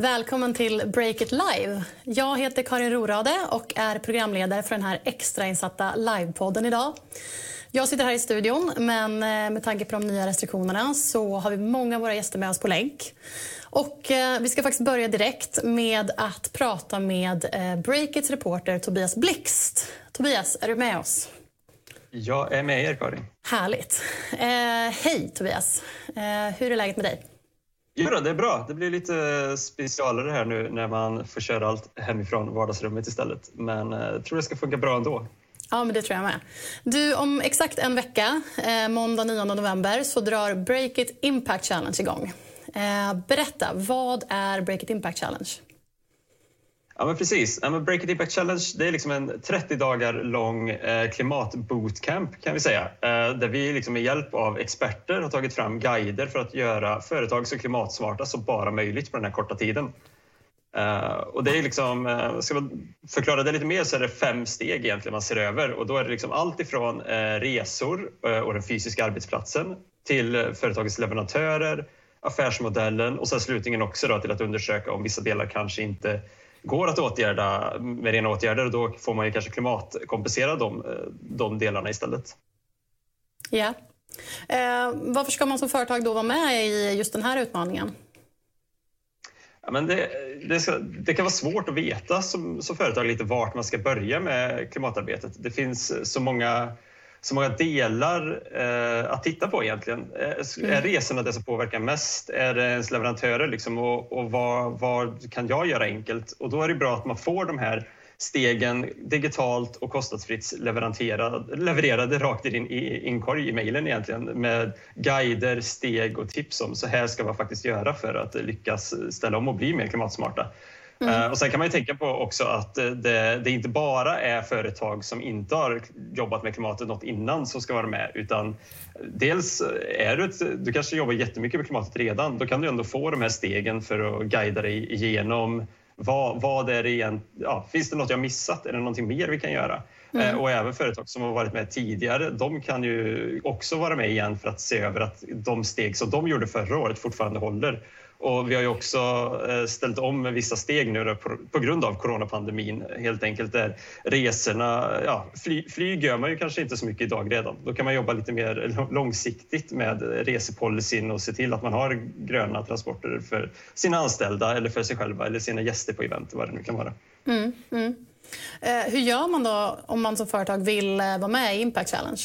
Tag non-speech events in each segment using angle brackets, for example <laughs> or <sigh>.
Välkommen till Break It Live. Jag heter Karin Rorade och är programledare för den här extrainsatta livepodden idag. Jag sitter här i studion, men eh, med tanke på de nya restriktionerna så har vi många av våra gäster med oss på länk. Och eh, vi ska faktiskt börja direkt med att prata med eh, Breakits reporter Tobias Blixt. Tobias, är du med oss? Jag är med er, Karin. Härligt. Eh, hej, Tobias. Eh, hur är läget med dig? Jo då, det är bra. Det blir lite eh, specialare här nu när man får köra allt hemifrån vardagsrummet istället. Men eh, jag tror det ska funka bra ändå. Ja, men det tror jag med. Du, om exakt en vecka, eh, måndag 9 november, så drar Break It Impact Challenge igång. Eh, berätta, vad är Break It Impact Challenge? Ja, men precis. Ja, men Break It Impact Challenge det är liksom en 30 dagar lång eh, klimatbootcamp kan vi säga. Eh, där vi liksom med hjälp av experter har tagit fram guider för att göra företag så klimatsmarta som bara möjligt på den här korta tiden. Eh, och det är liksom, eh, ska man förklara det lite mer så är det fem steg egentligen man ser över och då är det liksom allt ifrån eh, resor och den fysiska arbetsplatsen till företagets leverantörer, affärsmodellen och sen slutligen också då till att undersöka om vissa delar kanske inte går att åtgärda med rena åtgärder och då får man ju kanske klimatkompensera de, de delarna istället. Ja. Eh, varför ska man som företag då vara med i just den här utmaningen? Ja, men det, det, ska, det, kan vara svårt att veta som, som företag lite vart man ska börja med klimatarbetet. Det finns så många, så många delar eh, att titta på egentligen. Mm. Är resorna det som påverkar mest? Är det ens leverantörer? Liksom, och och vad, vad kan jag göra enkelt? Och då är det bra att man får de här stegen digitalt och kostnadsfritt levererade rakt i din inkorg i mejlen egentligen med guider, steg och tips om så här ska man faktiskt göra för att lyckas ställa om och bli mer klimatsmarta. Mm. Eh, och sen kan man ju tänka på också att det, det, inte bara är företag som inte har jobbat med klimatet något innan som ska vara med utan dels är du ett, du kanske jobbar jättemycket med klimatet redan, då kan du ändå få de här stegen för att guida dig igenom vad, vad är det igen, ja, finns det något jag missat? Är det någonting mer vi kan göra? Mm. Eh, och även företag som har varit med tidigare, de kan ju också vara med igen för att se över att de steg som de gjorde förra året fortfarande håller. Och vi har ju också eh, ställt om vissa steg nu på grund av coronapandemin helt enkelt. Där resorna, ja, fly, flyg gör man ju kanske inte så mycket idag redan. Då kan man jobba lite mer långsiktigt med resepolicyn och se till att man har gröna transporter för sina anställda eller för sig själva eller sina gäster på event, vad det nu kan vara. Mm, mm. Eh, hur gör man då om man som företag vill eh, vara med i Impact Challenge?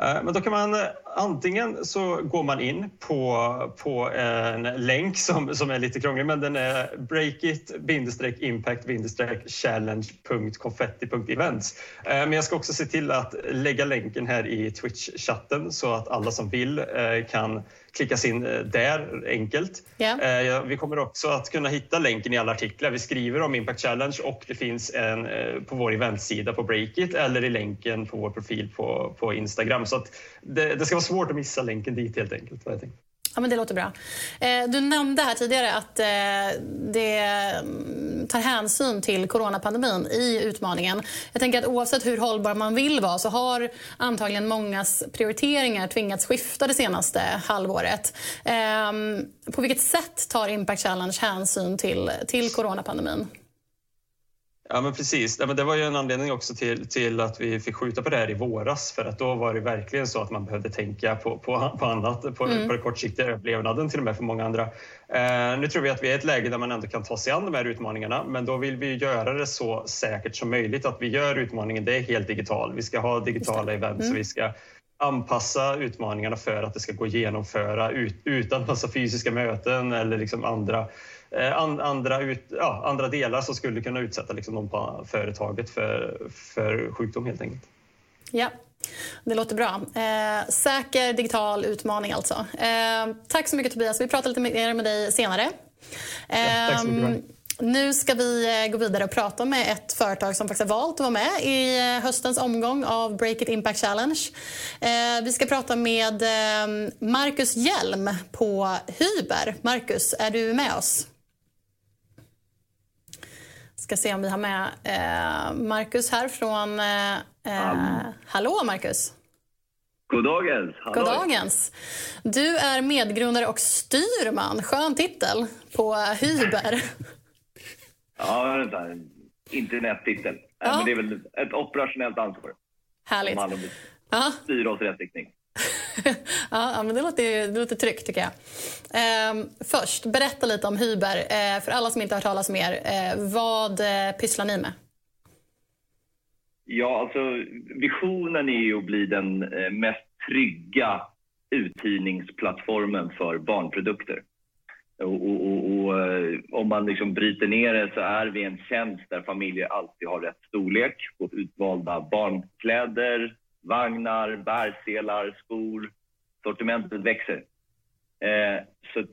Eh, men då kan man eh, antingen så går man in på, på en länk som, som är lite krånglig men den är breakit-impact-challenge.confetti.events. Eh, men jag ska också se till att lägga länken här i Twitch-chatten så att alla som vill kan klickas in där enkelt. Yeah. Vi kommer också att kunna hitta länken i alla artiklar. Vi skriver om Impact Challenge och det finns en på vår eventsida på Breakit eller i länken på vår profil på, på Instagram. Så det, det, ska vara svårt att missa länken dit helt enkelt. Ja, men det låter bra. Eh, du nämnde här tidigare att eh, det tar hänsyn till coronapandemin i utmaningen. Jag tänker att oavsett hur hållbar man vill vara så har antagligen mångas prioriteringar tvingats skifta det senaste halvåret. Ehm, på vilket sätt tar Impact Challenge hänsyn till, till coronapandemin? Ja, men precis. Ja, men det var ju en anledning också till, till att vi fick skjuta på det här i våras för att då var det verkligen så att man behövde tänka på, på, på annat, på, mm. på den kortsiktiga överlevnaden till och med för många andra. Eh, nu tror vi att vi är i ett läge där man ändå kan ta sig an de här utmaningarna men då vill vi göra det så säkert som möjligt att vi gör utmaningen, det är helt digital. Vi ska ha digitala events mm. och vi ska anpassa utmaningarna för att det ska gå att genomföra ut, utan massa fysiska möten eller liksom andra andra, ut, ja, andra delar som skulle kunna utsätta liksom, de på företaget för, för sjukdom helt enkelt. Ja, det låter bra. Eh, säker digital utmaning alltså. Eh, tack så mycket Tobias. Vi pratar lite mer med dig senare. Eh, ja, tack så mycket. Ehm, nu ska vi eh, gå vidare och prata med ett företag som faktiskt har valt att vara med i eh, höstens omgång av Break It Impact Challenge. Vi ska prata med Marcus Hjelm på Hyber. Marcus, är du med oss? Ska se om vi har med eh, Marcus här från... Eh, eh, hallå Marcus! Goddagens! God dagens. Du är medgrundare och styrman. Skön titel på Hyber. Ja, en internettitel. Ja. Men det är väl ett operationellt ansvar. Härligt. Som handlar om att styra oss i rätt riktning. <laughs> ja, men det låter, det låter tryggt tycker jag. Eh, först, berätta lite om Hyber. Eh, för alla som inte har hört talas om er, eh, vad eh, pysslar ni med? Ja, alltså visionen är ju att bli den eh, mest trygga uthyrningsplattformen för barnprodukter. Och, och, och, och eh, om man liksom bryter ner det så är vi en tjänst där familjer alltid har rätt storlek på utvalda barnkläder, vagnar, bärselar, skor. Sortimentet växer. Eh, så,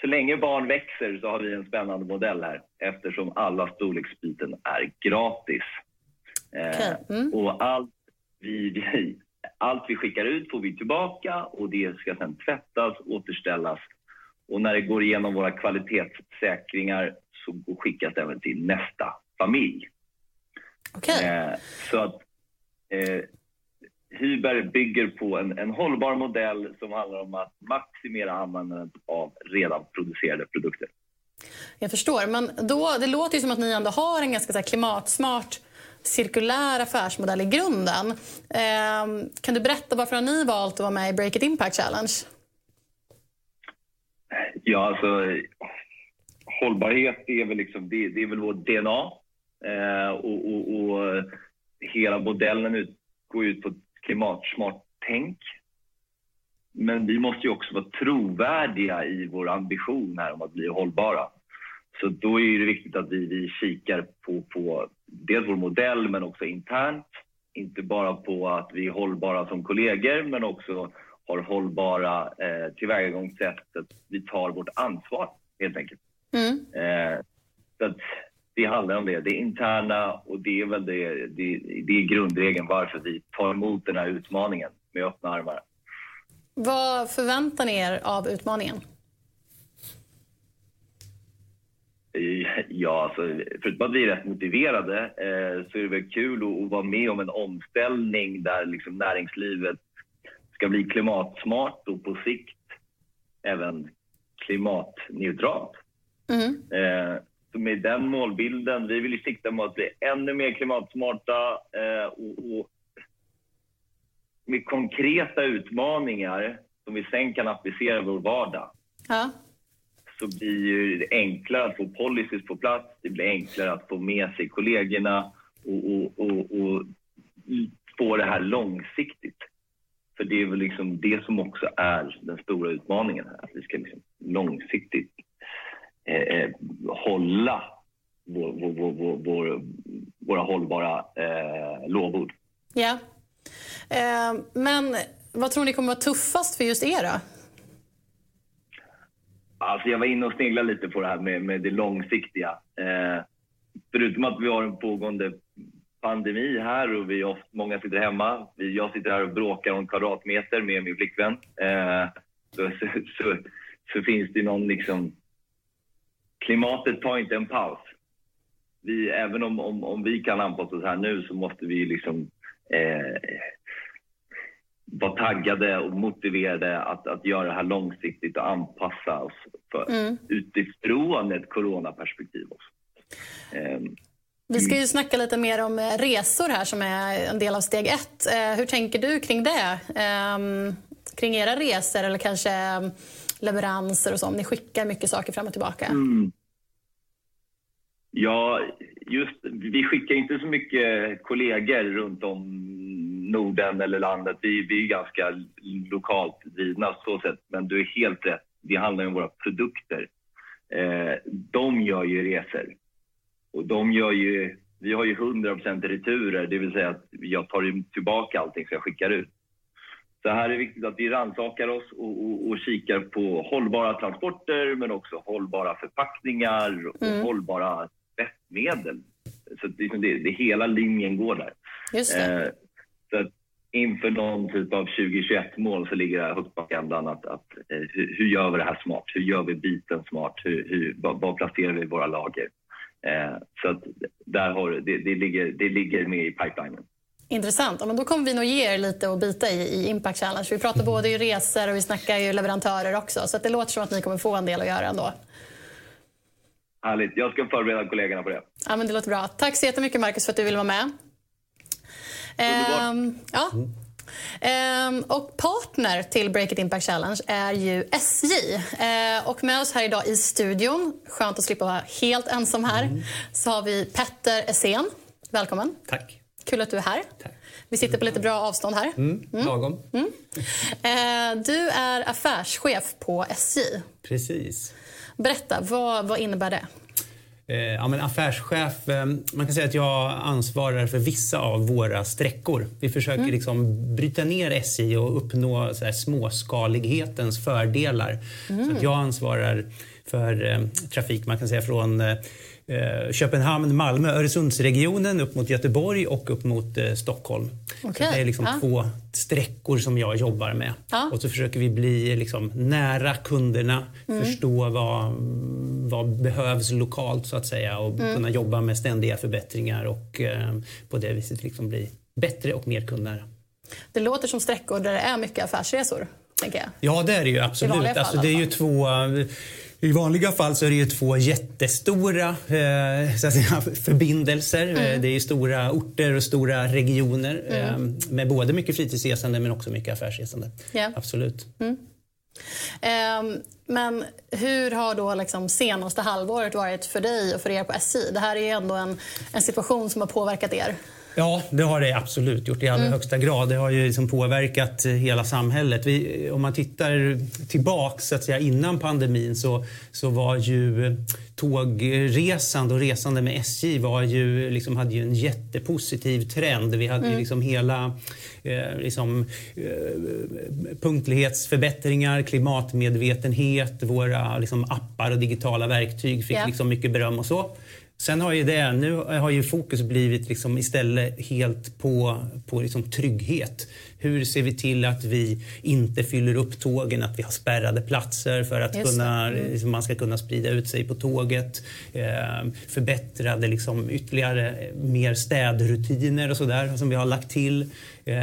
så länge barn växer så har vi en spännande modell här eftersom alla storleksbyten är gratis. Eh, mm. Och allt vi, vi, <laughs> allt vi skickar ut får vi tillbaka och det ska sedan tvättas, återställas och när det går igenom våra kvalitetssäkringar så skickas det även till nästa familj. Okej. Eh, så att eh, Hyber bygger på en, en hållbar modell som handlar om att maximera användandet av redan producerade produkter. Jag förstår. Men då, det låter ju som att ni ändå har en ganska klimatsmart cirkulär affärsmodell i grunden. Ehm, kan du berätta varför har ni valt att vara med i Break It Impact Challenge? Ja, alltså hållbarhet är väl, liksom, det, det är väl vårt DNA. Eh, och, och, och hela modellen ut, går ut på klimatsmart tänk. Men vi måste ju också vara trovärdiga i vår ambition här om att bli hållbara. Så då är det viktigt att vi, vi kikar på, på dels vår modell men också internt. Inte bara på att vi är hållbara som kollegor men också har hållbara eh, tillvägagångssätt. Att vi tar vårt ansvar helt enkelt. Mm. Eh, så att det handlar om det. Det interna och det är väl det, det, det är grundregeln varför vi tar emot den här utmaningen med öppna armar. Vad förväntar ni er av utmaningen? Ja, alltså, förutom att vi är rätt motiverade eh, så är det väl kul att, att vara med om en omställning där liksom näringslivet ska bli klimatsmart och på sikt även klimatneutralt. Mm. Eh, med den målbilden, vi vill ju sikta mot att bli ännu mer klimatsmarta eh, och, och med konkreta utmaningar som vi sen kan applicera i vår vardag Ja. så blir det enklare att få policies på plats. Det blir enklare att få med sig kollegorna och, och, och, och få det här långsiktigt. För det är väl liksom det som också är den stora utmaningen här. Att vi ska liksom långsiktigt eh, eh, hålla vår, vår, vår, vår, vår, våra hållbara eh, lovord. ja. Ehm, men vad tror ni kommer vara tuffast för just er då? Alltså jag var inne och sneglade lite på det här med, med det långsiktiga. Eh, förutom att vi har en pågående pandemi här och vi ofta, många sitter hemma. Vi, jag sitter här och bråkar om kvadratmeter med min flickvän. Eh, så, så, så, så finns det någon liksom... Klimatet tar inte en paus. Vi, även om, om, om vi kan anpassa oss här nu så måste vi liksom eh, vara taggade och motiverade att, att göra det här långsiktigt och anpassa oss för, Mm. utifrån ett coronaperspektiv. Också. Ehm, Vi ska ju snacka lite mer om eh, resor här som är en del av steg ett. Eh, hur tänker du kring det? Ehm, kring era resor eller kanske eh, leveranser och så? Om ni skickar mycket saker fram och tillbaka. Mm. Ja, just vi skickar inte så mycket kollegor runt om Norden eller landet. Vi, vi är ganska lokalt drivna så sätt. Men du är helt rätt. Det handlar ju om våra produkter. Eh, de gör ju resor. Och de gör ju, vi har ju 100% returer, det vill säga att jag tar tillbaka allting som jag skickar ut. Så här är det viktigt att vi rannsakar oss och, och, och kikar på hållbara transporter men också hållbara förpackningar och Mm. hållbara tvättmedel. Så det, det, det, hela linjen går där. Just. Eh, så att inför någon typ av 2021-mål så ligger det högt på agendan att, att eh, hur, hur gör vi det här smart? Hur gör vi biten smart? Hur, hur, vad placerar vi våra lager? Eh, så att där har, det, det, ligger, det ligger med i pipelinen. Intressant. men då kommer vi nog ge er lite att bita i i Impact Challenge. Vi pratar både i resor och vi snackar ju leverantörer också. Så det låter som att ni kommer få en del att göra ändå. Härligt. Jag ska förbereda kollegorna på det. Ja, men det låter bra. Tack så jättemycket Marcus för att du ville vara med. Ehm, ja. Ehm, och partner till Break It Impact Challenge är ju SJ. Ehm, och med oss här idag i studion, skönt att slippa vara helt ensam här, mm. så har vi Petter Essén. Välkommen. Tack. Kul att du är här. Tack. Vi sitter på lite bra avstånd här. Mm, mm. lagom. Mm. Eh, du är affärschef på SJ. Precis. Berätta, vad, vad innebär det? Eh, ja, men affärschef, eh, man kan säga att jag ansvarar för vissa av våra sträckor. Vi försöker mm. liksom bryta ner SJ och uppnå så småskalighetens fördelar. Mm. Så att jag ansvarar för trafik man kan säga från eh, eh, Köpenhamn, Malmö, Öresundsregionen upp mot Göteborg och upp mot eh, Stockholm. Okay. Så det är liksom ja. två sträckor som jag jobbar med. Ja. Och så försöker vi bli liksom nära kunderna, mm. förstå vad, vad behövs lokalt så att säga och mm. kunna jobba med ständiga förbättringar och eh, på det viset liksom bli bättre och mer kundnära. Det låter som sträckor där det är mycket affärsresor. Ja, det är det ju absolut. Alltså, det är ju två i vanliga fall så är det ju två jättestora eh, så att säga, <laughs> förbindelser. Mm. Eh, det är stora orter och stora regioner mm. eh, med både mycket fritidsresande men också mycket affärsresande. Yeah. Absolut. Mm. Eh, men hur har då liksom senaste halvåret varit för dig och för er på SJ? Det här är ju ändå en, en situation som har påverkat er. Ja, det har det absolut gjort i allra mm. högsta grad. Det har ju liksom påverkat hela samhället. Vi, om man tittar tillbaks så att säga, innan pandemin så, så var ju tågresande och resande med SJ var ju, liksom, hade ju en jättepositiv trend. Vi hade mm. liksom hela eh, liksom, eh, punktlighetsförbättringar, klimatmedvetenhet, våra liksom, appar och digitala verktyg fick yeah. liksom, mycket beröm och så. Sen har ju det, nu har ju fokus blivit liksom istället helt på, på liksom trygghet. Hur ser vi till att vi inte fyller upp tågen, att vi har spärrade platser för att kunna, mm. liksom, man ska kunna sprida ut sig på tåget. Eh, förbättrade liksom ytterligare mer städrutiner och sådär som vi har lagt till. Eh,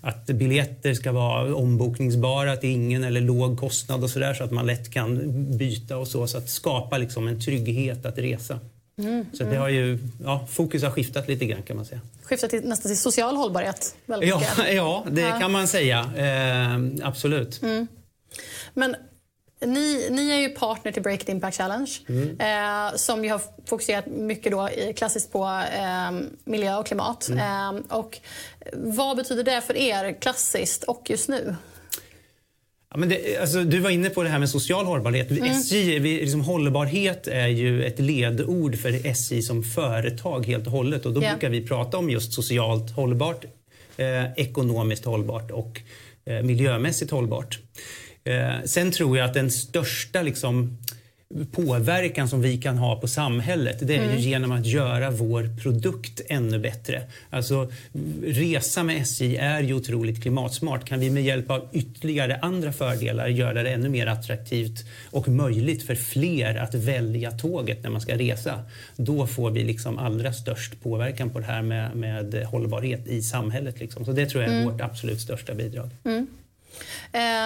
att biljetter ska vara ombokningsbara till ingen eller låg kostnad och sådär så att man lätt kan byta och så. Så att skapa liksom en trygghet att resa. Mm, så det har ju, ja, fokus har skiftat lite grann kan man säga. Skiftat till, nästan till social hållbarhet? Ja, <laughs> ja, det ja. kan man säga. Eh, absolut. Mm. Men ni, ni, är ju partner till Break It Impact Challenge mm. eh, som ju har fokuserat mycket då klassiskt på eh, miljö och klimat. Mm. Eh, och vad betyder det för er klassiskt och just nu? Ja, men det, alltså, du var inne på det här med social hållbarhet. Mm. SJ, vi, liksom, hållbarhet är ju ett ledord för SJ som företag helt och hållet. Och då yeah. brukar vi prata om just socialt hållbart, eh, ekonomiskt hållbart och eh, miljömässigt hållbart. Eh, sen tror jag att den största liksom, påverkan som vi kan ha på samhället det är mm. genom att göra vår produkt ännu bättre. Alltså, resa med SJ är ju otroligt klimatsmart. Kan vi med hjälp av ytterligare andra fördelar göra det ännu mer attraktivt och möjligt för fler att välja tåget när man ska resa, då får vi liksom allra störst påverkan på det här med, med hållbarhet i samhället. Liksom. Så det tror jag är mm. vårt absolut största bidrag. Mm.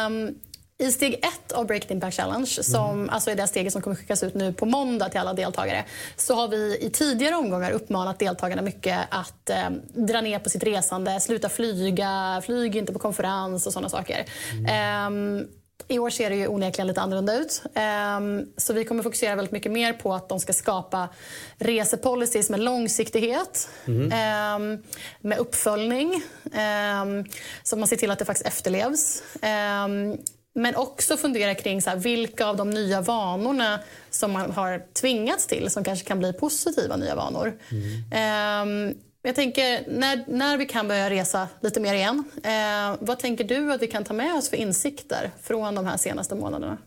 Um i steg ett av Break Impact Challenge, som mm. alltså är det steget som kommer skickas ut nu på måndag till alla deltagare, så har vi i tidigare omgångar uppmanat deltagarna mycket att eh, dra ner på sitt resande, sluta flyga, flyg inte på konferens och sådana saker. Mm. Eh, i år ser det ju onekligen lite annorlunda ut. Um, så vi kommer fokusera väldigt mycket mer på att de ska skapa resepolicies med långsiktighet, mm. um, med uppföljning, um, så man ser till att det faktiskt efterlevs. Men också fundera kring så här, vilka av de nya vanorna som man har tvingats till som kanske kan bli positiva nya vanor. Mm. Um, jag tänker, när, när vi kan börja resa lite mer igen, uh, vad tänker du att vi kan ta med oss för insikter från de här senaste månaderna?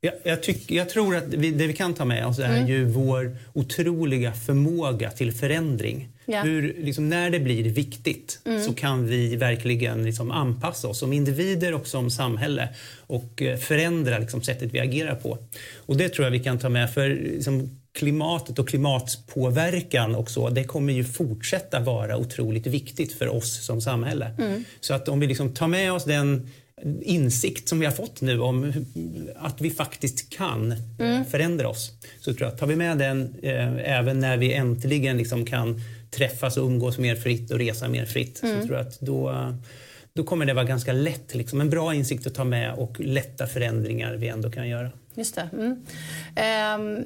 Jag, jag, tyck, jag tror att vi, det vi kan ta med oss är mm. ju vår otroliga förmåga till förändring. Yeah. Hur, liksom, när det blir viktigt mm. så kan vi verkligen liksom, anpassa oss som individer och som samhälle och eh, förändra liksom, sättet vi agerar på. Och Det tror jag vi kan ta med. för liksom, klimatet och klimatpåverkan och så, det kommer ju fortsätta vara otroligt viktigt för oss som samhälle. Mm. Så att om vi liksom tar med oss den insikt som vi har fått nu om att vi faktiskt kan mm. förändra oss. Så tror jag, tar vi med den eh, även när vi äntligen liksom kan träffas och umgås mer fritt och resa mer fritt, mm. så tror jag att då, då kommer det vara ganska lätt. Liksom, en bra insikt att ta med och lätta förändringar vi ändå kan göra. Just det. Mm. Um...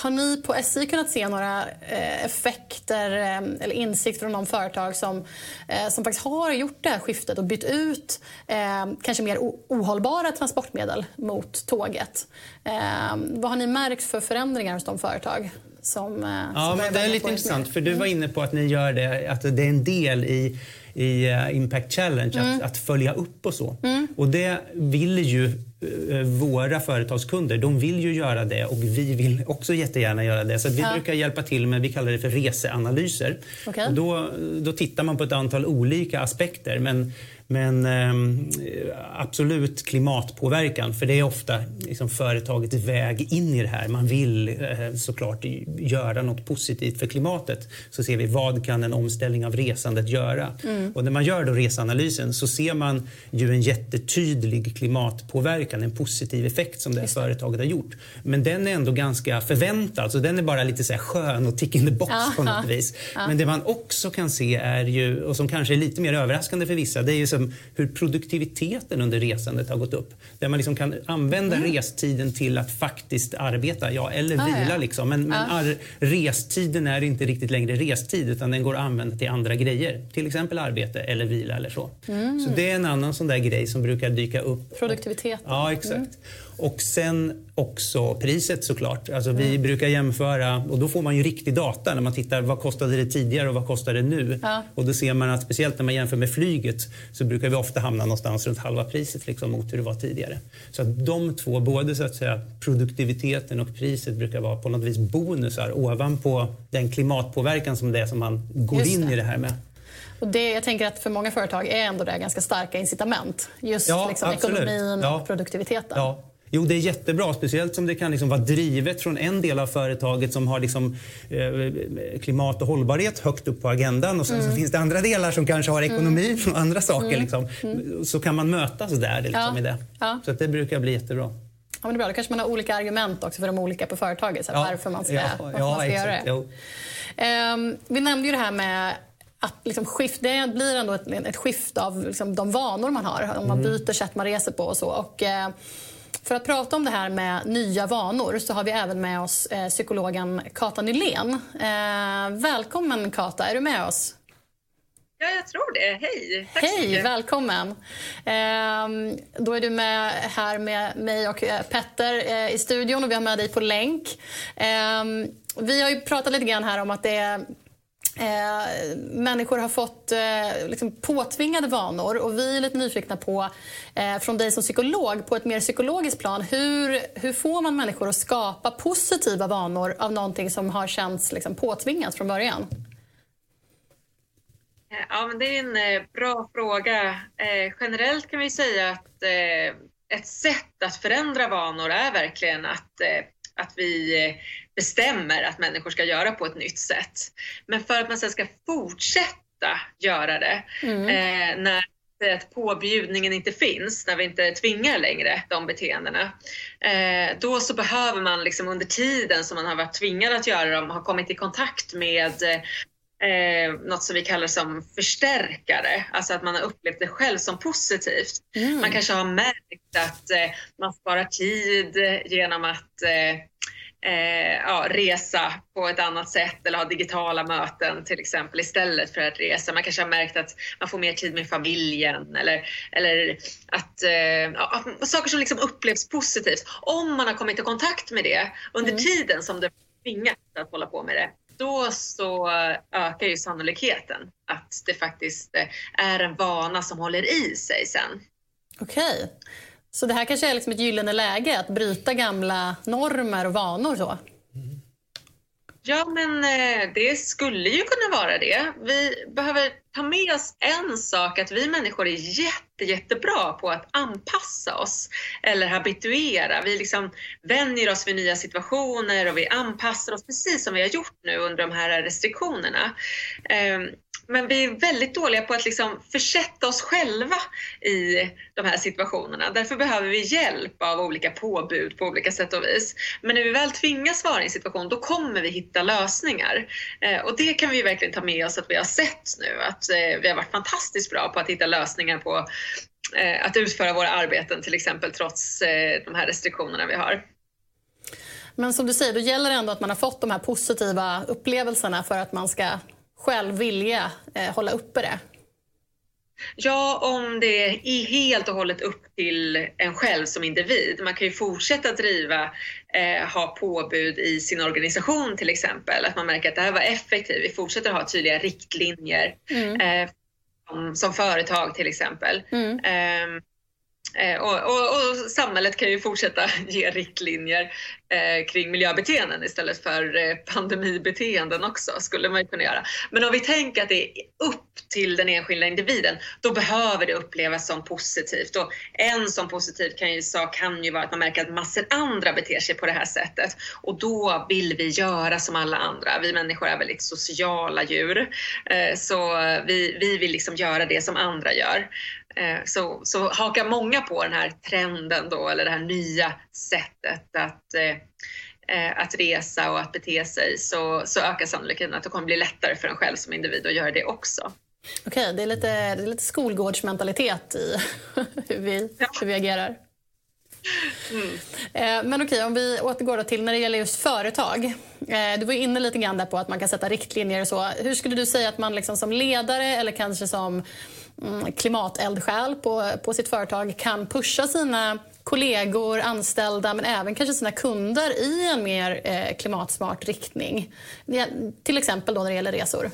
Har ni på SI kunnat se några eh, effekter eh, eller insikter från de företag som, eh, som faktiskt har gjort det här skiftet och bytt ut kanske mer ohållbara transportmedel mot tåget? Vad har ni märkt för förändringar hos de företag? Som, ja, som men det är lite intressant för du var inne på att ni gör det, att det är en del i i Impact Challenge, mm. att, att, följa upp och så. Mm. Och det vill ju Eh, våra företagskunder, de vill ju göra det och vi vill också jättegärna göra det. Så vi ja. brukar hjälpa till med, vi kallar det för reseanalyser. Okay. Och då, då tittar man på ett antal olika aspekter. Men men eh, absolut klimatpåverkan, för det är ofta liksom, företagets väg in i det här. Man vill eh, såklart göra något positivt för klimatet. Så ser vi vad kan en omställning av resandet göra? Mm. Och när man gör då resanalysen så ser man ju en jättetydlig klimatpåverkan, en positiv effekt som det här företaget har gjort. Men den är ändå ganska förväntad, så den är bara lite så här skön och tick in the box Aha. på något vis. Ja. Men det man också kan se är ju, och som kanske är lite mer överraskande för vissa, det är ju liksom hur produktiviteten under resandet har gått upp. Där man liksom kan använda mm. restiden till att faktiskt arbeta, ja, eller ah, vila. Ja. Liksom. Men, men ah. restiden är inte riktigt längre restid utan den går att använda till andra grejer. Till exempel arbete eller vila eller så. Mm. Så det är en annan sån där grej som brukar dyka upp. Produktivitet. Ja, exakt. Mm. Och sen också priset såklart. Alltså vi mm. brukar jämföra och då får man ju riktig data när man tittar vad kostade det tidigare och vad kostar det nu. Ja. Och då ser man att speciellt när man jämför med flyget så brukar vi ofta hamna någonstans runt halva priset liksom, mot hur det var tidigare. Så att de två, både så att säga, produktiviteten och priset brukar vara på något vis bonusar ovanpå den klimatpåverkan som det är som man går in i det här med. Och det, jag tänker att för många företag är ändå det ganska starka incitament. Just ja, liksom, ekonomin ja. och produktiviteten. Ja. Jo, det är jättebra, speciellt som det kan liksom vara drivet från en del av företaget som har liksom, eh, klimat och hållbarhet högt upp på agendan och sen mm. så finns det andra delar som kanske har ekonomi mm. och andra saker. Mm. Liksom. Mm. Så kan man mötas där liksom, ja. i det. Ja. Så det brukar bli jättebra. Ja, men det är bra. Då kanske man har olika argument också för de olika på företaget, så ja. varför man ska, ja, varför man ska göra det. Um, vi nämnde ju det här med att liksom skift, det blir ändå ett, ett skift av liksom de vanor man har. Om man mm. byter sätt man reser på och så. Och, eh, för att prata om det här med nya vanor så har vi även med oss eh, psykologen Kata Nylén. Eh, välkommen Kata, är du med oss? Ja, jag tror det. Hej! Tack Hej, välkommen. Eh, då är du med här med mig och eh, Petter eh, i studion och vi har med dig på länk. Ehm, vi har ju pratat lite grann här om att det är Eh, människor har fått eh, liksom påtvingade vanor och vi är lite nyfikna på, eh, från dig som psykolog, på ett mer psykologiskt plan, hur, hur får man människor att skapa positiva vanor av någonting som har känts liksom, påtvingat från början? Eh, ja, men det är en eh, bra fråga. Eh, generellt kan vi säga att eh, ett sätt att förändra vanor är verkligen att att vi eh, bestämmer att människor ska göra på ett nytt sätt. Men för att man sen ska fortsätta göra det mm. eh, när att påbjudningen inte finns, när vi inte tvingar längre de beteendena, eh, då så behöver man liksom under tiden som man har varit tvingad att göra dem ha kommit i kontakt med eh, något som vi kallar som förstärkare, alltså att man har upplevt det själv som positivt. Mm. Man kanske har märkt att eh, man sparar tid genom att eh, eh, ja, resa på ett annat sätt eller ha digitala möten till exempel istället för att resa. Man kanske har märkt att man får mer tid med familjen eller, eller att eh, ja, saker som liksom upplevs positivt. Om man har kommit i kontakt med det under mm. tiden som det tvingas att hålla på med det, då så ökar ju sannolikheten att det faktiskt är en vana som håller i sig sen. Okej. Så det här kanske är liksom ett gyllene läge att bryta gamla normer och vanor? Så. Ja, men eh, det skulle ju kunna vara det. Vi behöver ta med oss en sak, att vi människor är jätte, jättebra på att anpassa oss eller habituera. Vi liksom vänjer oss vid nya situationer och vi anpassar oss precis som vi har gjort nu under de här restriktionerna. Ehm, men vi är väldigt dåliga på att liksom försätta oss själva i de här situationerna. Därför behöver vi hjälp av olika påbud på olika sätt och vis. Men när vi väl tvingas vara i en situation, då kommer vi hitta lösningar. Eh, och det kan vi verkligen ta med oss att vi har sett nu, att eh, vi har varit fantastiskt bra på att hitta lösningar på eh, att utföra våra arbeten till exempel trots de här restriktionerna vi har. Men som du säger, då gäller det ändå att man har fått de här positiva upplevelserna för att man ska själv vilja eh, hålla uppe det? Ja, om det är helt och hållet upp till en själv som individ. Man kan ju fortsätta driva, eh, ha påbud i sin organisation till exempel. Att man märker att det här var effektivt. Vi fortsätter ha tydliga riktlinjer mm. eh, som, som, företag till exempel. Mm. Eh, Eh, och, och, och, samhället kan ju fortsätta <laughs> ge riktlinjer eh, kring miljöbeteenden istället för eh, pandemibeteenden också, skulle man ju kunna göra. Men om vi tänker att det är upp till den enskilda individen, då behöver det upplevas som positivt. Och en sån positiv kan ju, sak kan ju vara att man märker att massor andra beter sig på det här sättet. Och då vill vi göra som alla andra. Vi människor är väldigt sociala djur, eh, så vi, vi vill liksom göra det som andra gör. Eh, så, så hakar många på den här trenden då, eller det här nya sättet att, eh, eh, att resa och att bete sig, så, så ökar sannolikheten att det kommer bli lättare för en själv som individ att göra det också. Okej, det är lite, det är lite skolgårdsmentalitet i <laughs> hur vi, ja. hur vi agerar. Mm. Men okej, om vi återgår till när det gäller just företag. Du var inne lite grann där på att man kan sätta riktlinjer och så. Hur skulle du säga att man liksom som ledare eller kanske som Mm, klimateldsjäl på, på sitt företag kan pusha sina kollegor, anställda men även kanske sina kunder i en mer eh, klimatsmart riktning. Till exempel då när det gäller resor.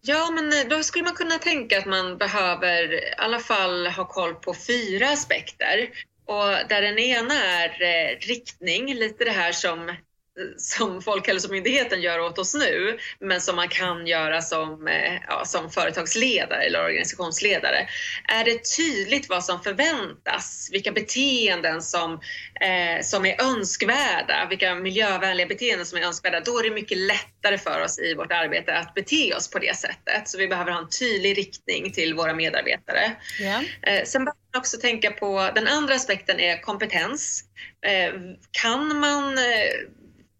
Ja, men eh, då skulle man kunna tänka att man behöver i alla fall ha koll på fyra aspekter. Och där den ena är eh, riktning, lite det här som som Folkhälsomyndigheten gör åt oss nu, men som man kan göra som, eh, ja, som företagsledare eller organisationsledare. Är det tydligt vad som förväntas, vilka beteenden som, eh, som är önskvärda, vilka miljövänliga beteenden som är önskvärda, då är det mycket lättare för oss i vårt arbete att bete oss på det sättet. Så vi behöver ha en tydlig riktning till våra medarbetare. Yeah. Eh, sen behöver man också tänka på, den andra aspekten är kompetens. Eh, kan man eh,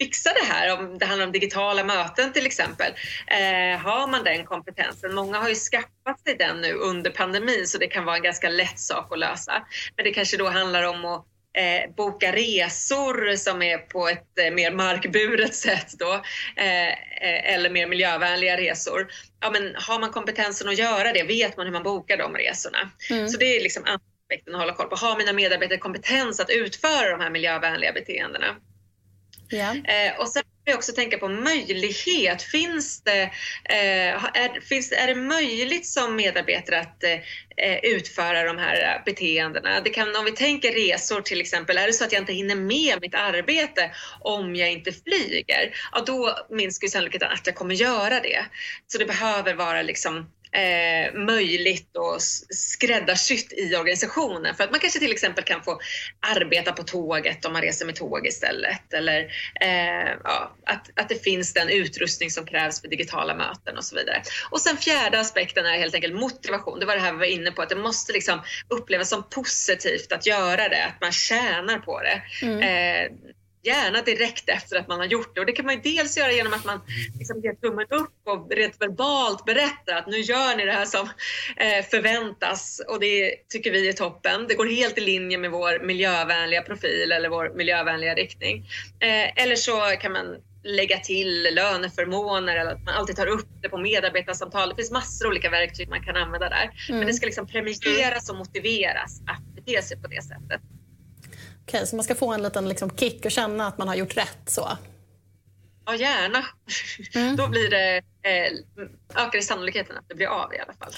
fixa det här, om det handlar om digitala möten till exempel. Eh, har man den kompetensen? Många har ju skaffat sig den nu under pandemin så det kan vara en ganska lätt sak att lösa. Men det kanske då handlar om att eh, boka resor som är på ett eh, mer markburet sätt då, eh, eh, eller mer miljövänliga resor. Ja, men har man kompetensen att göra det? Vet man hur man bokar de resorna? Mm. Så det är liksom aspekten att hålla koll på. Har mina medarbetare kompetens att utföra de här miljövänliga beteendena? Yeah. Eh, och sen vi också tänka på möjlighet. Finns det, eh, är, finns, är det möjligt som medarbetare att eh, eh utföra de här eh, beteendena? Det kan, om vi tänker resor till exempel, är det så att jag inte hinner med mitt arbete om jag inte flyger, ja, då minskar sannolikheten att jag kommer göra det. Så det behöver vara liksom eh, möjligt och skräddarsytt i organisationen. För att man kanske till exempel kan få arbeta på tåget om man reser med tåg istället. Eller eh, ja, att, att det finns den utrustning som krävs för digitala möten och så vidare. Och sen fjärde aspekten är helt enkelt motivation. Det var det här vi var inne på, att det måste liksom upplevas som positivt att göra det, att man tjänar på det. Mm. Eh, gärna direkt efter att man har gjort det. Och det kan man ju dels göra genom att man liksom ger tummen upp och rent verbalt berättar att nu gör ni det här som eh, förväntas och det tycker vi är toppen. Det går helt i linje med vår miljövänliga profil eller vår miljövänliga riktning. Eh, eller så kan man lägga till löneförmåner eller att man alltid tar upp det på medarbetarsamtal. Det finns massor av olika verktyg man kan använda där. Mm. Men det ska liksom premieras och motiveras att bete sig på det sättet. Okej, så man ska få en liten liksom, kick och känna att man har gjort rätt så? Ja, gärna. Mm. Då blir det, eh, ökar det sannolikheten att det blir av i alla fall.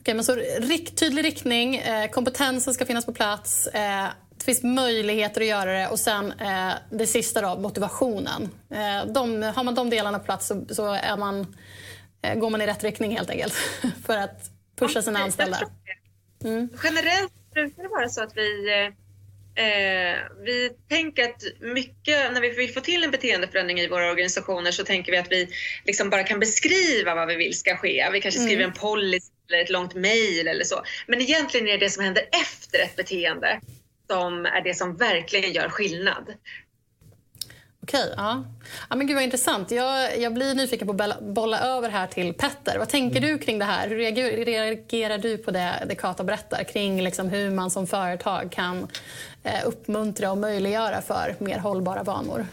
Okej, men så rikt, tydlig riktning, eh, kompetensen ska finnas på plats, eh, det finns möjligheter att göra det och sen eh, det sista då, motivationen. Eh, de, har man de delarna på plats så, så är man, eh, går man i rätt riktning helt enkelt <laughs> för att pusha sina anställda? Mm. Generellt brukar det vara så att vi Eh, vi tänker att mycket, när vi vill få till en beteendeförändring i våra organisationer så tänker vi att vi liksom bara kan beskriva vad vi vill ska ske. Vi kanske skriver mm. en policy eller ett långt mejl eller så. Men egentligen är det det som händer efter ett beteende som är det som verkligen gör skillnad. Okej, ja. ja. men gud vad intressant. Jag, jag blir nyfiken på att bolla över här till Petter. Vad tänker mm. du kring det här? Hur reagerar, reagerar du på det, det Kata berättar kring liksom hur man som företag kan eh, uppmuntra och möjliggöra för mer hållbara vanor?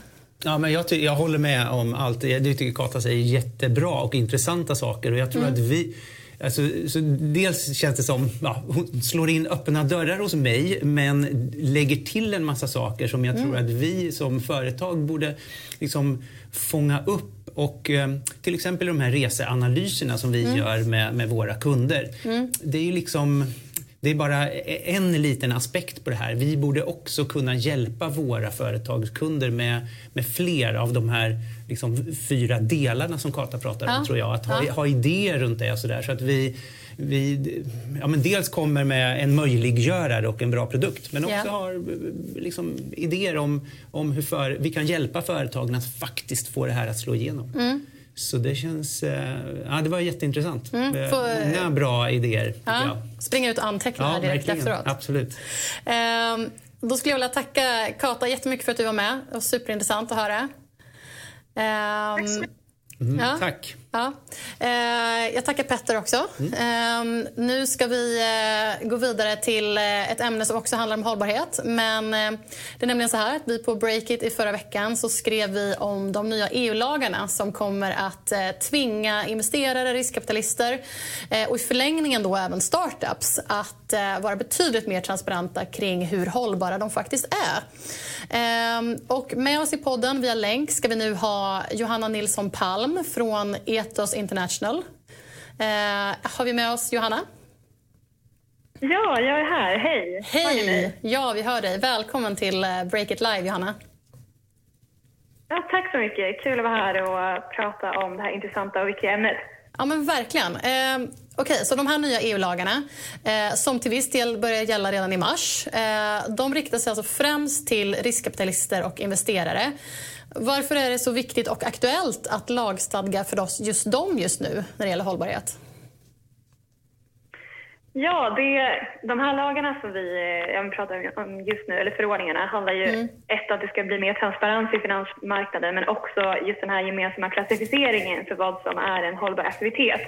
Ja, men jag, jag håller med om allt. Jag tycker Kata säger jättebra och intressanta saker. Och jag tror mm. att vi Alltså, så dels känns det som ja, hon slår in öppna dörrar hos mig men lägger till en massa saker som jag mm. tror att vi som företag borde liksom fånga upp. Och, eh, till exempel de här reseanalyserna som vi mm. gör med, med våra kunder. Mm. Det är ju liksom det är bara en liten aspekt på det här. Vi borde också kunna hjälpa våra företagskunder med, med fler av de här liksom, fyra delarna som Kata pratar om, ja. tror jag. Att ha, ja. ha idéer runt det och sådär. Så att vi, vi ja, men dels kommer med en möjliggörare och en bra produkt men också ja. har liksom, idéer om, om hur för, vi kan hjälpa företagen att faktiskt få det här att slå igenom. Mm. Så det känns... Eh, ja, det var jätteintressant. Mm, eh, Många bra idéer. Ja, springa ut och anteckna ja, direkt verkligen. efteråt. Absolut. Ehm, då skulle jag vilja tacka Kata jättemycket för att du var med. Det var superintressant att höra. Ehm, Tack så mycket. Mm, ja. Tack. Ja. Eh, jag tackar Petter också. Mm. Eh, nu ska vi eh, gå vidare till eh, ett ämne som också handlar om hållbarhet. Men det är nämligen så här att vi på Breakit i förra veckan så skrev vi om de nya EU-lagarna som kommer att tvinga investerare, riskkapitalister och i förlängningen då även startups att vara betydligt mer transparenta kring hur hållbara de faktiskt är. Ehm, och med oss i podden via länk ska vi nu ha Johanna Nilsson Palm från Ethos International. Eh, har vi med oss Johanna? Ja, jag är här. Hej! Hej! Ja, vi hör dig. Välkommen till eh, Break It Live, Johanna. Ja, tack så mycket. Kul att vara här och prata om det här intressanta och viktiga ämnet. Ja, men verkligen. Eh, Okej, okay, så de här nya EU-lagarna eh, som till viss del börjar gälla redan i mars. Eh, de riktar sig alltså främst till riskkapitalister och investerare. Varför är det så viktigt och aktuellt att lagstadga för oss just dem just nu när det gäller hållbarhet? Ja, det, de här lagarna som vi jag pratar om just nu, eller förordningarna, handlar ju mm. ett att det ska bli mer transparens i finansmarknaden men också just den här gemensamma klassificeringen för vad som är en hållbar aktivitet.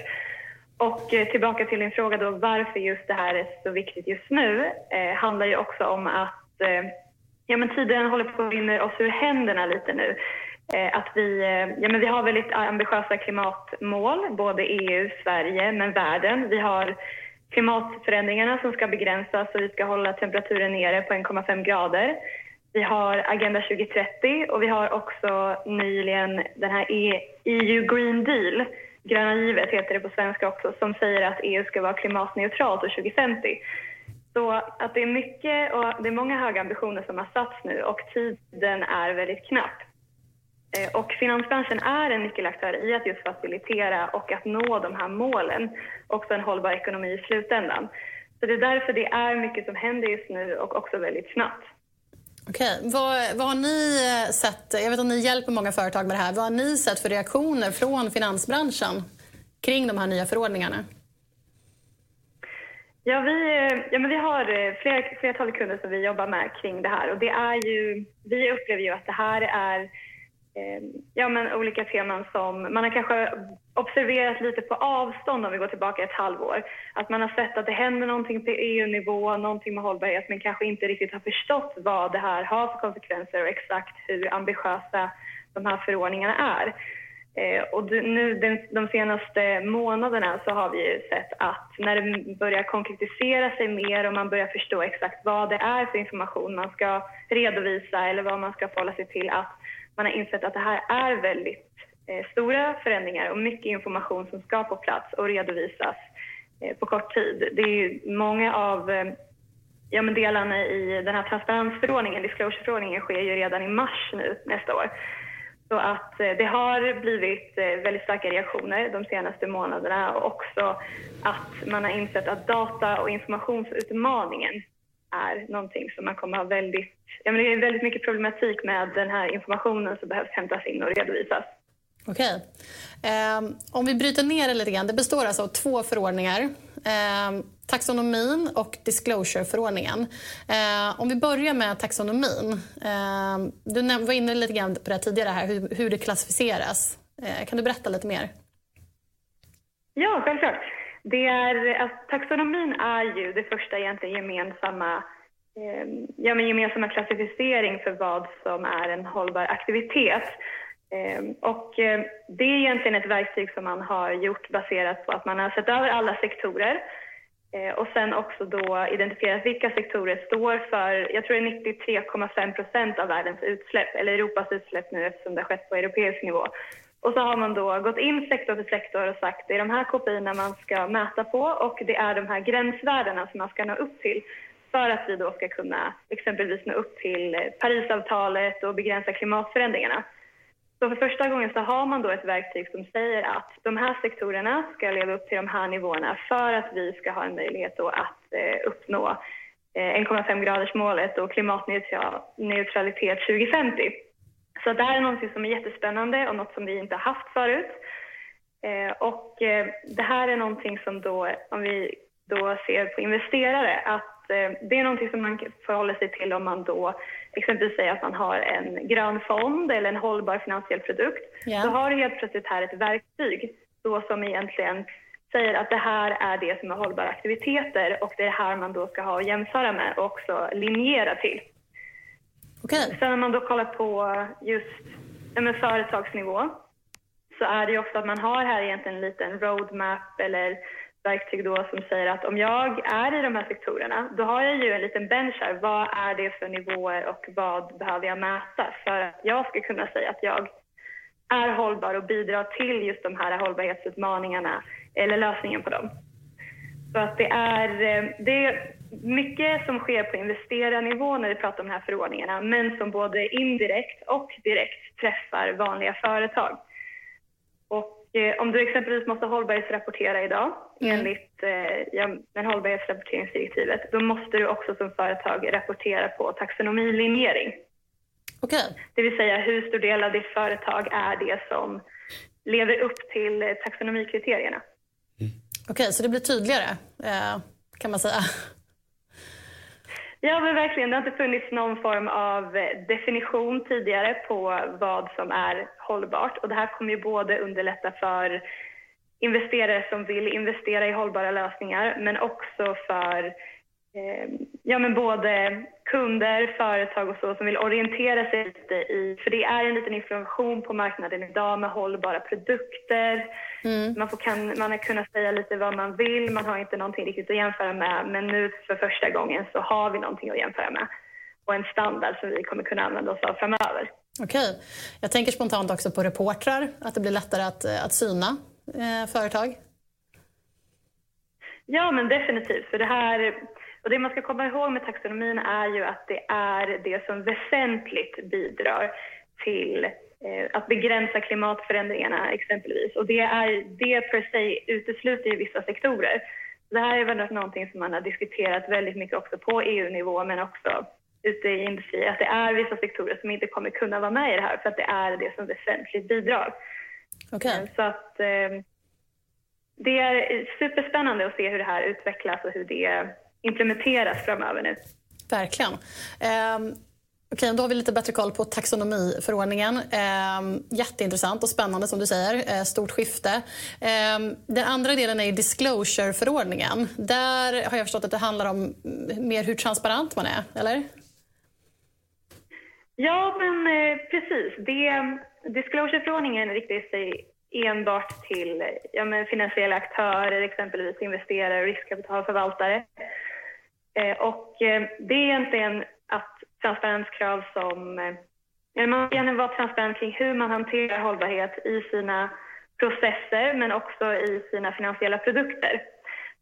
Och eh, tillbaka till din fråga då, varför just det här är så viktigt just nu, eh, handlar ju också om att eh, ja, men tiden håller på att rinna oss ur händerna lite nu. Eh, att vi, eh, ja, men vi har väldigt ambitiösa klimatmål, både EU, Sverige, men världen. Vi har klimatförändringarna som ska begränsas och vi ska hålla temperaturen nere på 1,5 grader. Vi har Agenda 2030 och vi har också nyligen den här EU Green Deal, gröna givet heter det på svenska också, som säger att EU ska vara klimatneutralt år 2050. Så att det är mycket och det är många höga ambitioner som har satts nu och tiden är väldigt knapp. Eh, och finansbranschen är en nyckelaktör i att just facilitera och att nå de här målen, också en hållbar ekonomi i slutändan. Så det är därför det är mycket som händer just nu och också väldigt snabbt. Okej, vad, vad har ni eh, sett, jag vet att ni hjälper många företag med det här, vad har ni sett för reaktioner från finansbranschen kring de här nya förordningarna? Ja, vi, ja men vi har eh, fler, flertalet kunder som vi jobbar med kring det här och det är ju, vi upplever ju att det här är eh, ja, men olika teman som man har kanske observerat lite på avstånd om vi går tillbaka ett halvår. Att man har sett att det händer någonting på EU-nivå, någonting med hållbarhet men kanske inte riktigt har förstått vad det här har för konsekvenser och exakt hur ambitiösa de här förordningarna är. Eh, och nu den, de senaste månaderna så har vi ju sett att när det börjar konkretisera sig mer och man börjar förstå exakt vad det är för information man ska redovisa eller vad man ska förhålla sig till, att man har insett att det här är väldigt eh, stora förändringar och mycket information som ska på plats och redovisas eh, på kort tid. Det är många av eh, ja, men delarna i den här transparensförordningen, disclosureförordningen, sker ju redan i mars nu nästa år. Så att eh, det har blivit eh, väldigt starka reaktioner de senaste månaderna och också att man har insett att data och informationsutmaningen är någonting som man kommer ha väldigt, ja men det är väldigt mycket problematik med den här informationen som behövs hämtas in och redovisas. Okej. Okay. om vi bryter ner det lite grann. Det består alltså av två förordningar. Ehm, taxonomin och disclosure-förordningen. Ehm, om vi börjar med taxonomin. Du var inne lite grann på det tidigare, här, hur, det klassificeras. Kan du berätta lite mer? Ja, självklart. Det är, alltså, taxonomin är ju det första egentligen gemensamma, eh, ja, men gemensamma klassificering för vad som är en hållbar aktivitet. Ehm, och ehm, det är egentligen ett verktyg som man har gjort baserat på att man har sett över alla sektorer eh, och sen också då identifierat vilka sektorer står för, jag tror det är 93,5 procent av världens utsläpp, eller Europas utsläpp nu eftersom det har skett på europeisk nivå. Och så har man då gått in sektor för sektor och sagt det är de här KPI man ska mäta på och det är de här gränsvärdena som man ska nå upp till för att vi då ska kunna exempelvis nå upp till Parisavtalet och begränsa klimatförändringarna. Så för första gången så har man då ett verktyg som säger att de här sektorerna ska leva upp till de här nivåerna för att vi ska ha en möjlighet då att eh, uppnå eh, 1,5-gradersmålet och klimatneutralitet 2050. Så det här är något som är jättespännande och något som vi inte har haft förut. Eh, och eh, det här är någonting som då, om vi då ser på investerare, att eh, det är någonting som man förhåller sig till om man då exempelvis säger att man har en grön fond eller en hållbar finansiell produkt. Yeah. Då har du helt plötsligt här ett verktyg då som egentligen säger att det här är det som är hållbara aktiviteter och det är det här man då ska ha att jämföra med och också linjera till. Okay. Sen om man då kollar på just med företagsnivå så är det ju också att man har här egentligen en liten roadmap eller verktyg då som säger att om jag är i de här sektorerna, då har jag ju en liten bench här. Vad är det för nivåer och vad behöver jag mäta för att jag ska kunna säga att jag är hållbar och bidrar till just de här hållbarhetsutmaningarna eller lösningen på dem. Så att det är, eh, det är mycket som sker på investerarnivå när vi pratar om de här förordningarna, men som både indirekt och direkt träffar vanliga företag. Eh, om du exempelvis måste hållbarhetsrapportera idag mm. enligt eh, ja, hållbarhetsrapporteringsdirektivet, då måste du också som företag rapportera på taxonomilinjering. Okay. Det vill säga hur stor del av ditt företag är det som lever upp till taxonomikriterierna. Mm. Okej, okay, så det blir tydligare eh, kan man säga. Ja, men verkligen. Det har inte funnits någon form av eh, definition tidigare på vad som är hållbart. Och det här kommer ju både underlätta för investerare som vill investera i hållbara lösningar, men också för ja, men både kunder, företag och så som vill orientera sig lite i, för det är en liten information på marknaden idag med hållbara produkter. Mm. Man, får, kan, man har kunnat säga lite vad man vill, man har inte någonting riktigt att jämföra med, men nu för första gången så har vi någonting att jämföra med och en standard som vi kommer kunna använda oss av framöver. Okej. Jag tänker spontant också på reportrar, att det blir lättare att, att syna eh, företag. Ja, men definitivt. För det här och det man ska komma ihåg med taxonomin är ju att det är det som väsentligt bidrar till eh, att begränsa klimatförändringarna exempelvis. Och det, är, det per se utesluter ju vissa sektorer. Det här är väl någonting som man har diskuterat väldigt mycket också på EU-nivå men också ute i industrin, att det är vissa sektorer som inte kommer kunna vara med i det här för att det är det som väsentligt bidrar. Okay. Så att eh, det är superspännande att se hur det här utvecklas och hur det implementeras framöver nu. Verkligen. Um... Okej, då har vi lite bättre koll på taxonomiförordningen. Eh, jätteintressant och spännande som du säger. Eh, stort skifte. Eh, den andra delen är disclosure-förordningen. Där har jag förstått att det handlar om mer hur transparent man är, eller? Ja, men eh, precis. Det, disclosure-förordningen riktar sig enbart till ja, finansiella aktörer, exempelvis investerare och riskkapitalförvaltare. Eh, och eh, det är egentligen att transparenskrav som... Eh, man kan vara transparent kring hur man hanterar hållbarhet i sina processer men också i sina finansiella produkter.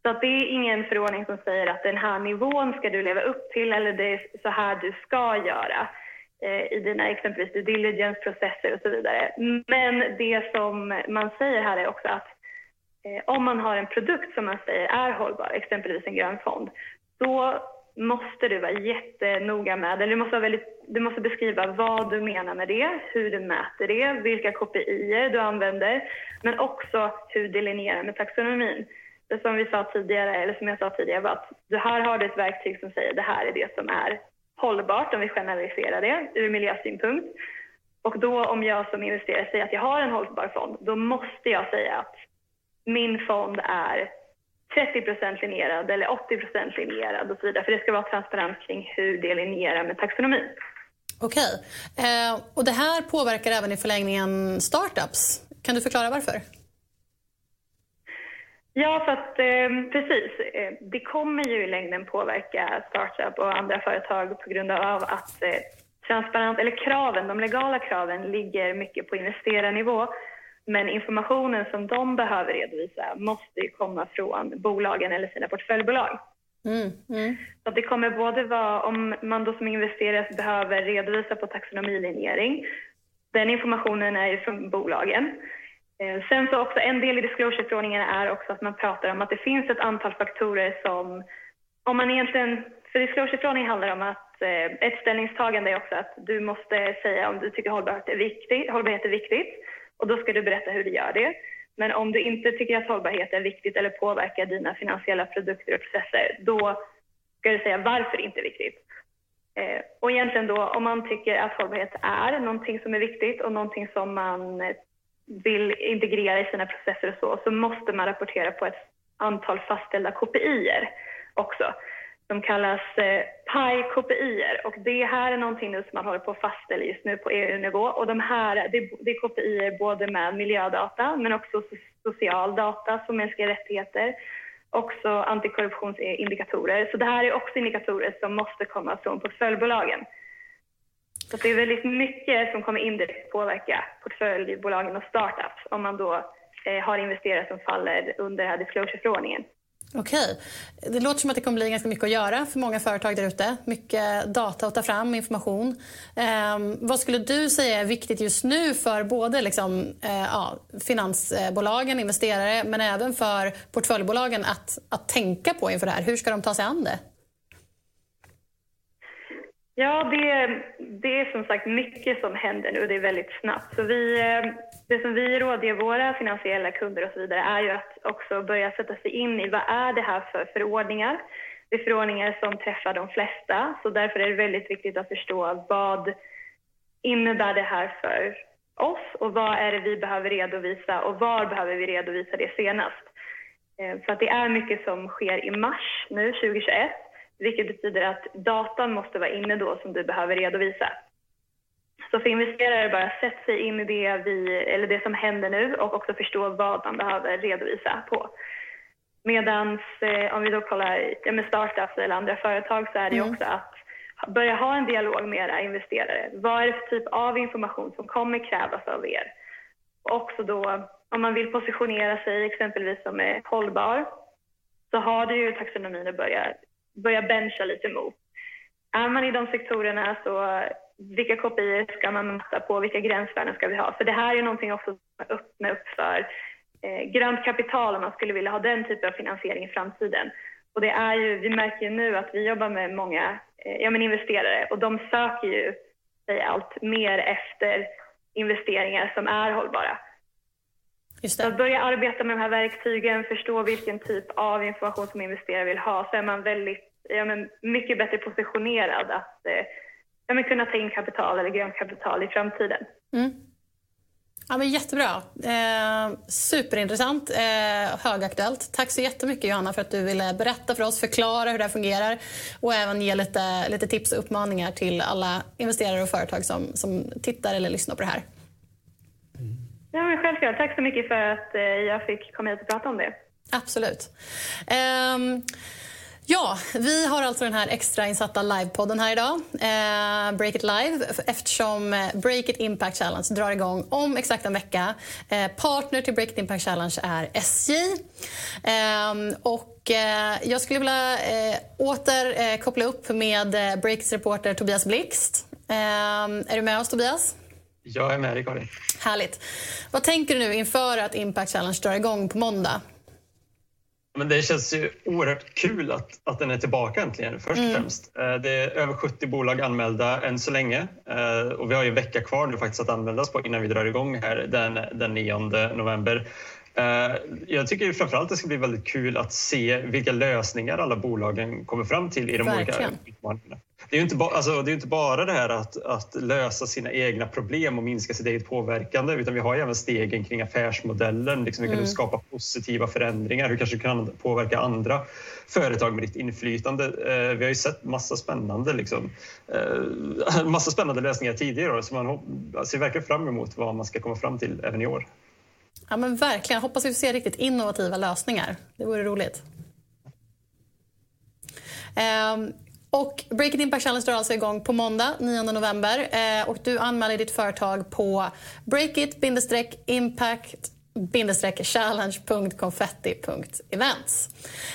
Så att det är ingen förordning som säger att den här nivån ska du leva upp till eller det är så här du ska göra. i dina exempelvis due diligence-processer och så vidare. Men det som man säger här är också att om man har en produkt som man säger är hållbar, exempelvis en grön fond, då måste du vara jättenoga med, eller du måste, väldigt, du måste beskriva vad du menar med det, hur du mäter det, vilka KPI du använder, men också hur du linjerar med taxonomin. Det som vi sa tidigare, eller som jag sa tidigare, var att du här har du ett verktyg som säger det här är det som är hållbart, om vi generaliserar det ur miljösynpunkt. Och då om jag som investerare säger att jag har en hållbar fond, då måste jag säga att min fond är 30% linjerad eller 80% linjerad och så vidare. För det ska vara transparent kring hur det linjerar med taxonomin. Okej. Eh, och det här påverkar även i förlängningen startups. Kan du förklara varför? Ja, för att eh, precis. Eh, det kommer ju i längden påverka startup och andra företag på grund av att eh, transparent, eller kraven, de legala kraven ligger mycket på investerarnivå men informationen som de behöver redovisa måste ju komma från bolagen eller sina portföljbolag. Mm, mm. Så det kommer både vara, om man då som investerare behöver redovisa på taxonomilinjering, den informationen är ju från bolagen. Eh, sen så också en del i disclosure-förordningen är också att man pratar om att det finns ett antal faktorer som, om man egentligen, för disclosure-förordningen handlar om att eh, ett ställningstagande är också att du måste säga om du tycker hållbarhet är viktigt, hållbarhet är viktigt och då ska du berätta hur du gör det. Men om du inte tycker att hållbarhet är viktigt eller påverkar dina finansiella produkter och processer, då ska du säga varför det inte är viktigt. Eh, och egentligen då, om man tycker att hållbarhet är någonting som är viktigt och någonting som man eh, vill integrera i sina processer och så, så måste man rapportera på ett antal fastställda KPI också som kallas eh, PI-KPIer Och det här är någonting nu som man håller på att fastställa just nu på EU-nivå. Och de här, det, det är KPIer både med miljödata men också social data som mänskliga rättigheter. Också antikorruptionsindikatorer. Så det här är också indikatorer som måste komma från portföljbolagen. Så det är väldigt mycket som kommer indirekt påverka portföljbolagen och startups om man då eh, har investerare som faller under den här disclosure-förordningen. Okej. Det låter som att det kommer bli ganska mycket att göra för många företag där ute. Mycket data att ta fram, information. Eh, vad skulle du säga är viktigt just nu för både liksom, eh, ja, finansbolagen, investerare, men även för portföljbolagen att, att tänka på inför det här? Hur ska de ta sig an det? Ja, det, det är som sagt mycket som händer nu och det är väldigt snabbt. Så vi, eh, det som vi rådger våra finansiella kunder och så vidare är ju att också börja sätta sig in i vad är det här för förordningar? Det är förordningar som träffar de flesta, så därför är det väldigt viktigt att förstå vad innebär det här för oss och vad är det vi behöver redovisa och var behöver vi redovisa det senast? Eh, för att det är mycket som sker i mars nu, 2021 vilket betyder att datan måste vara inne då som du behöver redovisa. Så för investerare bara sätt sig in i det, vi, eller det som händer nu och också förstå vad man behöver redovisa på. Medan eh, om vi då kollar ja, med startups eller andra företag så är det mm. också att börja ha en dialog med era investerare. Vad är det för typ av information som kommer krävas av er? Och också då om man vill positionera sig exempelvis som är hållbar så har du ju taxonomin att börja börja bencha lite mot. Är man i de sektorerna så vilka kopior ska man mäta på, vilka gränsvärden ska vi ha? För det här är någonting också som öppnar upp för eh, grönt kapital om man skulle vilja ha den typen av finansiering i framtiden. Och det är ju, vi märker ju nu att vi jobbar med många eh, ja, men investerare och de söker ju sig allt mer efter investeringar som är hållbara. Just Att börja arbeta med de här verktygen, förstå vilken typ av information som investerare vill ha, så är man väldigt, ja, men mycket bättre positionerad att eh, ja, men kunna ta in kapital eller grönt kapital i framtiden. Mm. Ja, men jättebra. Eh, superintressant. Eh, högaktuellt. Tack så jättemycket Johanna för att du ville berätta för oss, förklara hur det här fungerar och även ge lite, lite tips och uppmaningar till alla investerare och företag som, som tittar eller lyssnar på det här. Ja, men självklart. Tack så mycket för att eh, jag fick komma hit och prata om det. Absolut. Um... Ja, vi har alltså den här extrainsatta livepodden här idag. Eh, Break It Live eftersom eh, Break It Impact Challenge drar igång om exakt en vecka. Eh, partner till Break It Impact Challenge är SJ. Eh, och eh, jag skulle vilja eh, åter koppla upp med Breakits reporter Tobias Blixt Ehm, är du med oss Tobias? Jag är med dig Karin. Härligt. Vad tänker du nu inför att Impact Challenge drar igång på måndag? Men det känns ju oerhört kul att, att den är tillbaka äntligen, först och mm. främst. Eh, det är över 70 bolag anmälda än så länge eh, och vi har ju en vecka kvar nu faktiskt att anmälas på innan vi drar igång här den, den 9 november. Eh, jag tycker framförallt det ska bli väldigt kul att se vilka lösningar alla bolagen kommer fram till i de Verkligen. olika utmaningarna. Det är ju inte, ba, alltså, det, är inte bara det här att, att, lösa sina egna problem och minska sitt eget påverkande utan vi har ju även stegen kring affärsmodellen. Liksom hur kan mm. du skapa positiva förändringar? Hur kanske du kan påverka andra företag med ditt inflytande? Eh, vi har ju sett massa spännande, liksom, eh, <laughs> massa spännande lösningar tidigare så man ser verkligen fram emot vad man ska komma fram till även i år. Ja men verkligen. Hoppas vi får se riktigt innovativa lösningar. Det vore roligt. Um, och Break It Impact Challenge drar alltså igång på måndag 9 november. Eh, och du anmäler ditt företag på breakit-impact challenge.confetti.events.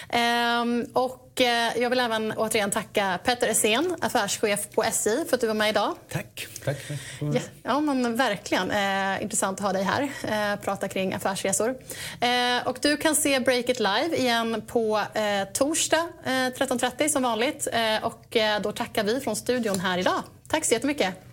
Eh, och eh, jag vill även återigen tacka Petter Essén, affärschef på SI, för att du var med idag. Tack. Tack. Ja, ja men verkligen. Eh, intressant att ha dig här eh, prata kring affärsresor. Eh, och du kan se Break It Live igen på eh, torsdag eh, 13.30 som vanligt. Och då tackar vi från studion här idag. Tack så jättemycket.